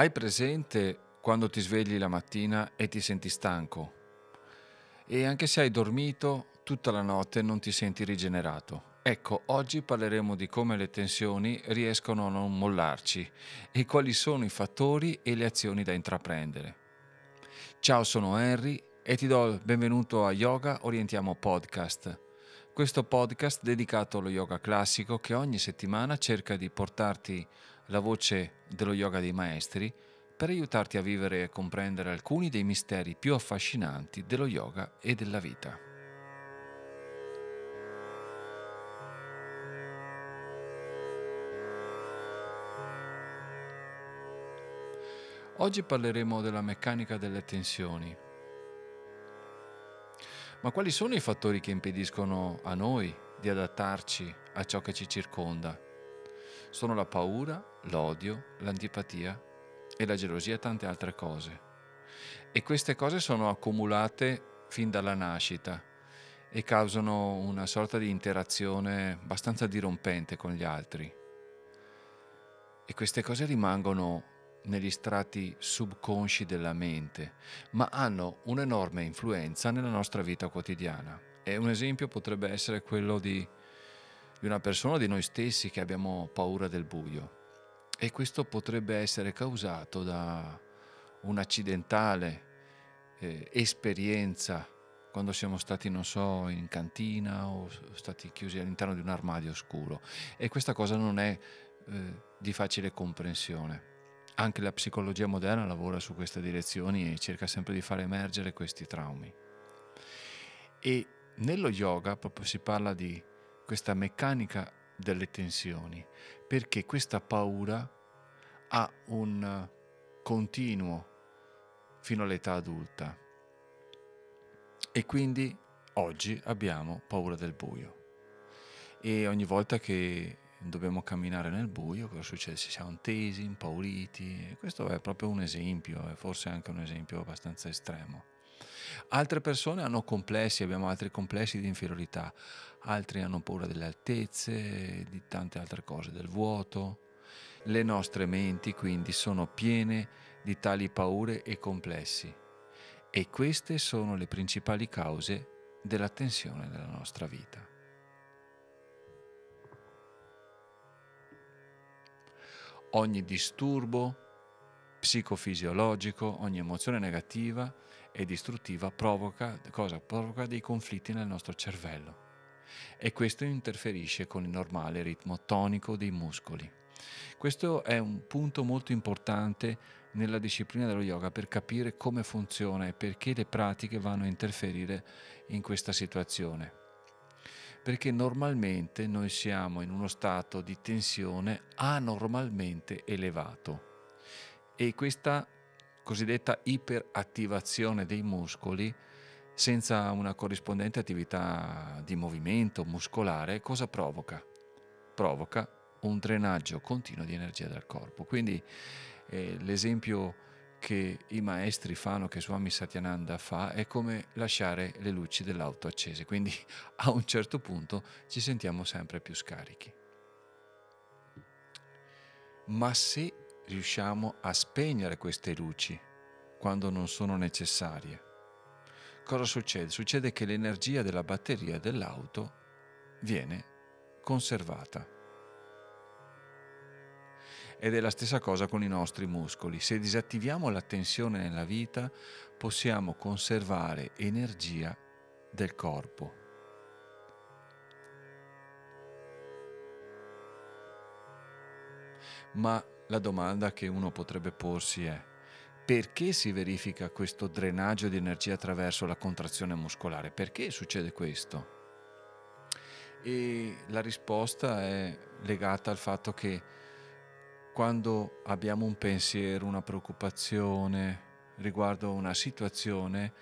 Hai presente quando ti svegli la mattina e ti senti stanco? E anche se hai dormito tutta la notte non ti senti rigenerato. Ecco, oggi parleremo di come le tensioni riescono a non mollarci e quali sono i fattori e le azioni da intraprendere. Ciao, sono Henry e ti do il benvenuto a Yoga Orientiamo Podcast. Questo podcast dedicato allo yoga classico che ogni settimana cerca di portarti la voce dello yoga dei maestri per aiutarti a vivere e comprendere alcuni dei misteri più affascinanti dello yoga e della vita. Oggi parleremo della meccanica delle tensioni. Ma quali sono i fattori che impediscono a noi di adattarci a ciò che ci circonda? Sono la paura, l'odio, l'antipatia e la gelosia e tante altre cose. E queste cose sono accumulate fin dalla nascita e causano una sorta di interazione abbastanza dirompente con gli altri. E queste cose rimangono negli strati subconsci della mente, ma hanno un'enorme influenza nella nostra vita quotidiana. E un esempio potrebbe essere quello di di una persona di noi stessi che abbiamo paura del buio. E questo potrebbe essere causato da un'accidentale eh, esperienza quando siamo stati, non so, in cantina o stati chiusi all'interno di un armadio oscuro. E questa cosa non è eh, di facile comprensione. Anche la psicologia moderna lavora su queste direzioni e cerca sempre di far emergere questi traumi. E nello yoga proprio si parla di questa meccanica delle tensioni, perché questa paura ha un continuo fino all'età adulta e quindi oggi abbiamo paura del buio e ogni volta che dobbiamo camminare nel buio cosa succede? Si siamo tesi, impauriti questo è proprio un esempio, forse anche un esempio abbastanza estremo. Altre persone hanno complessi, abbiamo altri complessi di inferiorità, altri hanno paura delle altezze, di tante altre cose, del vuoto. Le nostre menti quindi sono piene di tali paure e complessi e queste sono le principali cause della tensione nella nostra vita. Ogni disturbo psicofisiologico, ogni emozione negativa e distruttiva provoca, provoca dei conflitti nel nostro cervello e questo interferisce con il normale ritmo tonico dei muscoli. Questo è un punto molto importante nella disciplina dello yoga per capire come funziona e perché le pratiche vanno a interferire in questa situazione. Perché normalmente noi siamo in uno stato di tensione anormalmente elevato e questa cosiddetta iperattivazione dei muscoli senza una corrispondente attività di movimento muscolare, cosa provoca? Provoca un drenaggio continuo di energia dal corpo. Quindi eh, l'esempio che i maestri fanno, che Swami Satyananda fa, è come lasciare le luci dell'auto accese. Quindi a un certo punto ci sentiamo sempre più scarichi. Ma se riusciamo a spegnere queste luci quando non sono necessarie, cosa succede? Succede che l'energia della batteria dell'auto viene conservata. Ed è la stessa cosa con i nostri muscoli. Se disattiviamo la tensione nella vita, possiamo conservare energia del corpo. Ma la domanda che uno potrebbe porsi è, perché si verifica questo drenaggio di energia attraverso la contrazione muscolare? Perché succede questo? E la risposta è legata al fatto che quando abbiamo un pensiero, una preoccupazione riguardo una situazione,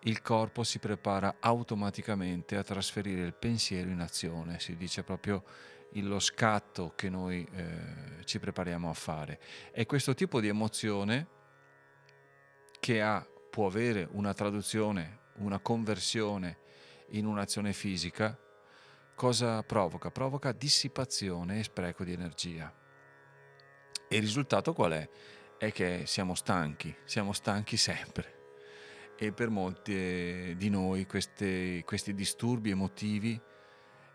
il corpo si prepara automaticamente a trasferire il pensiero in azione, si dice proprio lo scatto che noi eh, ci prepariamo a fare. E questo tipo di emozione che ha, può avere una traduzione, una conversione in un'azione fisica, cosa provoca? Provoca dissipazione e spreco di energia. E il risultato qual è? È è che siamo stanchi, siamo stanchi sempre e per molti di noi questi, questi disturbi emotivi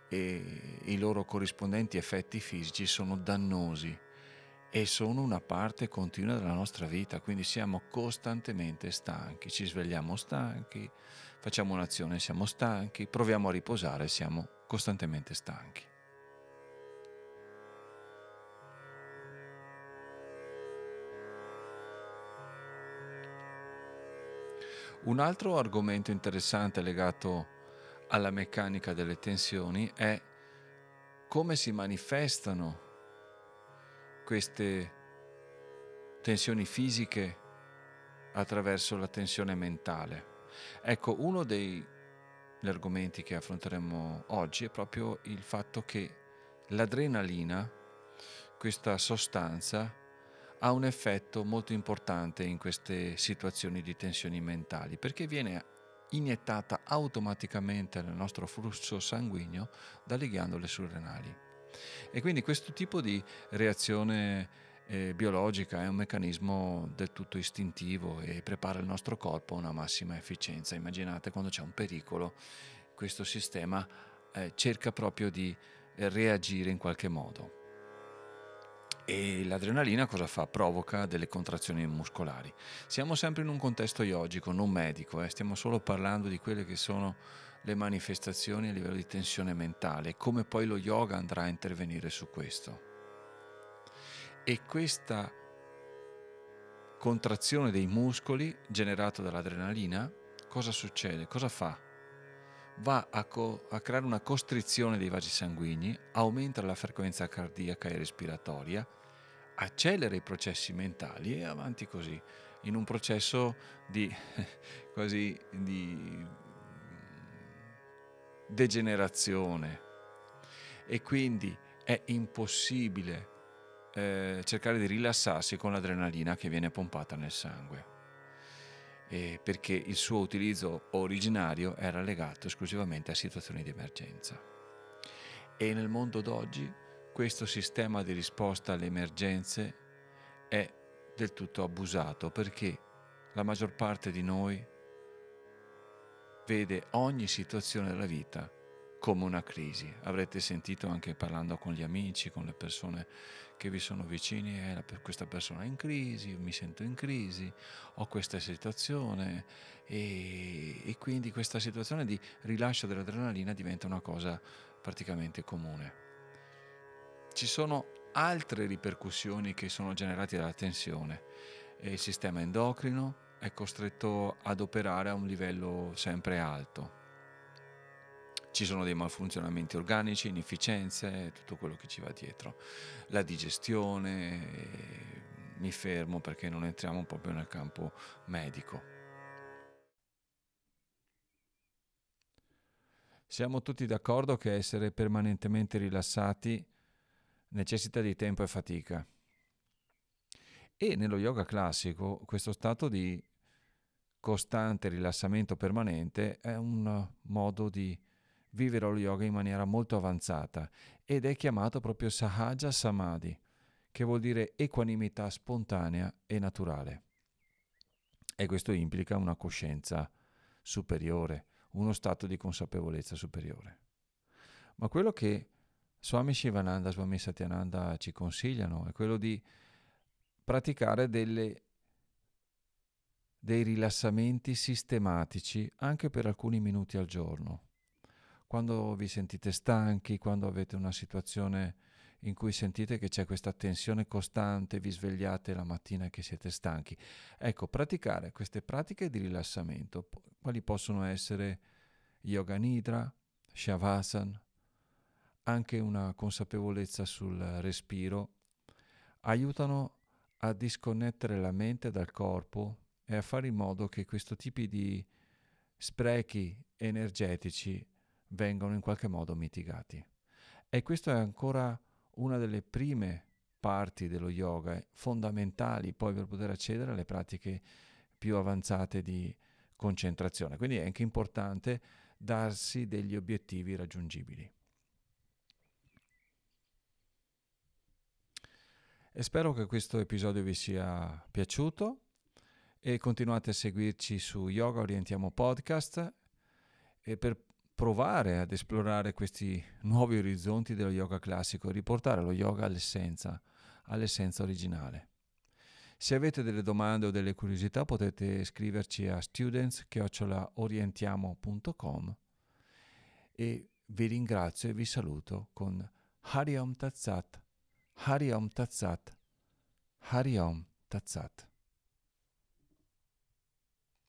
e i loro corrispondenti effetti fisici sono dannosi e sono una parte continua della nostra vita, quindi siamo costantemente stanchi, ci svegliamo stanchi, facciamo un'azione, siamo stanchi, proviamo a riposare, siamo costantemente stanchi. Un altro argomento interessante legato alla meccanica delle tensioni è come si manifestano queste tensioni fisiche attraverso la tensione mentale. Ecco, uno degli argomenti che affronteremo oggi è proprio il fatto che l'adrenalina, questa sostanza, ha un effetto molto importante in queste situazioni di tensioni mentali perché viene iniettata automaticamente nel nostro flusso sanguigno dalle ghiandole surrenali. E quindi questo tipo di reazione eh, biologica è un meccanismo del tutto istintivo e prepara il nostro corpo a una massima efficienza. Immaginate quando c'è un pericolo, questo sistema eh, cerca proprio di eh, reagire in qualche modo. E l'adrenalina cosa fa? Provoca delle contrazioni muscolari. Siamo sempre in un contesto yogico, non medico, eh? stiamo solo parlando di quelle che sono le manifestazioni a livello di tensione mentale, come poi lo yoga andrà a intervenire su questo. E questa contrazione dei muscoli generata dall'adrenalina, cosa succede? Cosa fa? Va a, co- a creare una costrizione dei vasi sanguigni, aumenta la frequenza cardiaca e respiratoria, accelera i processi mentali e avanti così, in un processo di quasi di degenerazione. E quindi è impossibile eh, cercare di rilassarsi con l'adrenalina che viene pompata nel sangue. Eh, perché il suo utilizzo originario era legato esclusivamente a situazioni di emergenza. E nel mondo d'oggi questo sistema di risposta alle emergenze è del tutto abusato perché la maggior parte di noi vede ogni situazione della vita come una crisi. Avrete sentito anche parlando con gli amici, con le persone che vi sono vicini, eh, questa persona è in crisi, mi sento in crisi, ho questa situazione e, e quindi questa situazione di rilascio dell'adrenalina diventa una cosa praticamente comune ci sono altre ripercussioni che sono generate dalla tensione. Il sistema endocrino è costretto ad operare a un livello sempre alto. Ci sono dei malfunzionamenti organici, inefficienze, tutto quello che ci va dietro. La digestione, mi fermo perché non entriamo proprio nel campo medico. Siamo tutti d'accordo che essere permanentemente rilassati necessita di tempo e fatica. E nello yoga classico questo stato di costante rilassamento permanente è un modo di vivere lo yoga in maniera molto avanzata ed è chiamato proprio Sahaja Samadhi, che vuol dire equanimità spontanea e naturale. E questo implica una coscienza superiore, uno stato di consapevolezza superiore. Ma quello che Swami Shivananda, Swami Satyananda ci consigliano è quello di praticare delle, dei rilassamenti sistematici anche per alcuni minuti al giorno. Quando vi sentite stanchi, quando avete una situazione in cui sentite che c'è questa tensione costante, vi svegliate la mattina che siete stanchi. Ecco, praticare queste pratiche di rilassamento, quali possono essere Yoga Nidra, Shavasana, anche una consapevolezza sul respiro, aiutano a disconnettere la mente dal corpo e a fare in modo che questo tipo di sprechi energetici vengano in qualche modo mitigati. E questa è ancora una delle prime parti dello yoga, fondamentali poi per poter accedere alle pratiche più avanzate di concentrazione. Quindi è anche importante darsi degli obiettivi raggiungibili. E spero che questo episodio vi sia piaciuto e continuate a seguirci su Yoga Orientiamo Podcast e per provare ad esplorare questi nuovi orizzonti dello yoga classico, riportare lo yoga all'essenza, all'essenza originale. Se avete delle domande o delle curiosità potete scriverci a students.orientiamo.com e vi ringrazio e vi saluto con Hari Om Tatsat, Hari Om Tatsat, Hari Om Tatsat.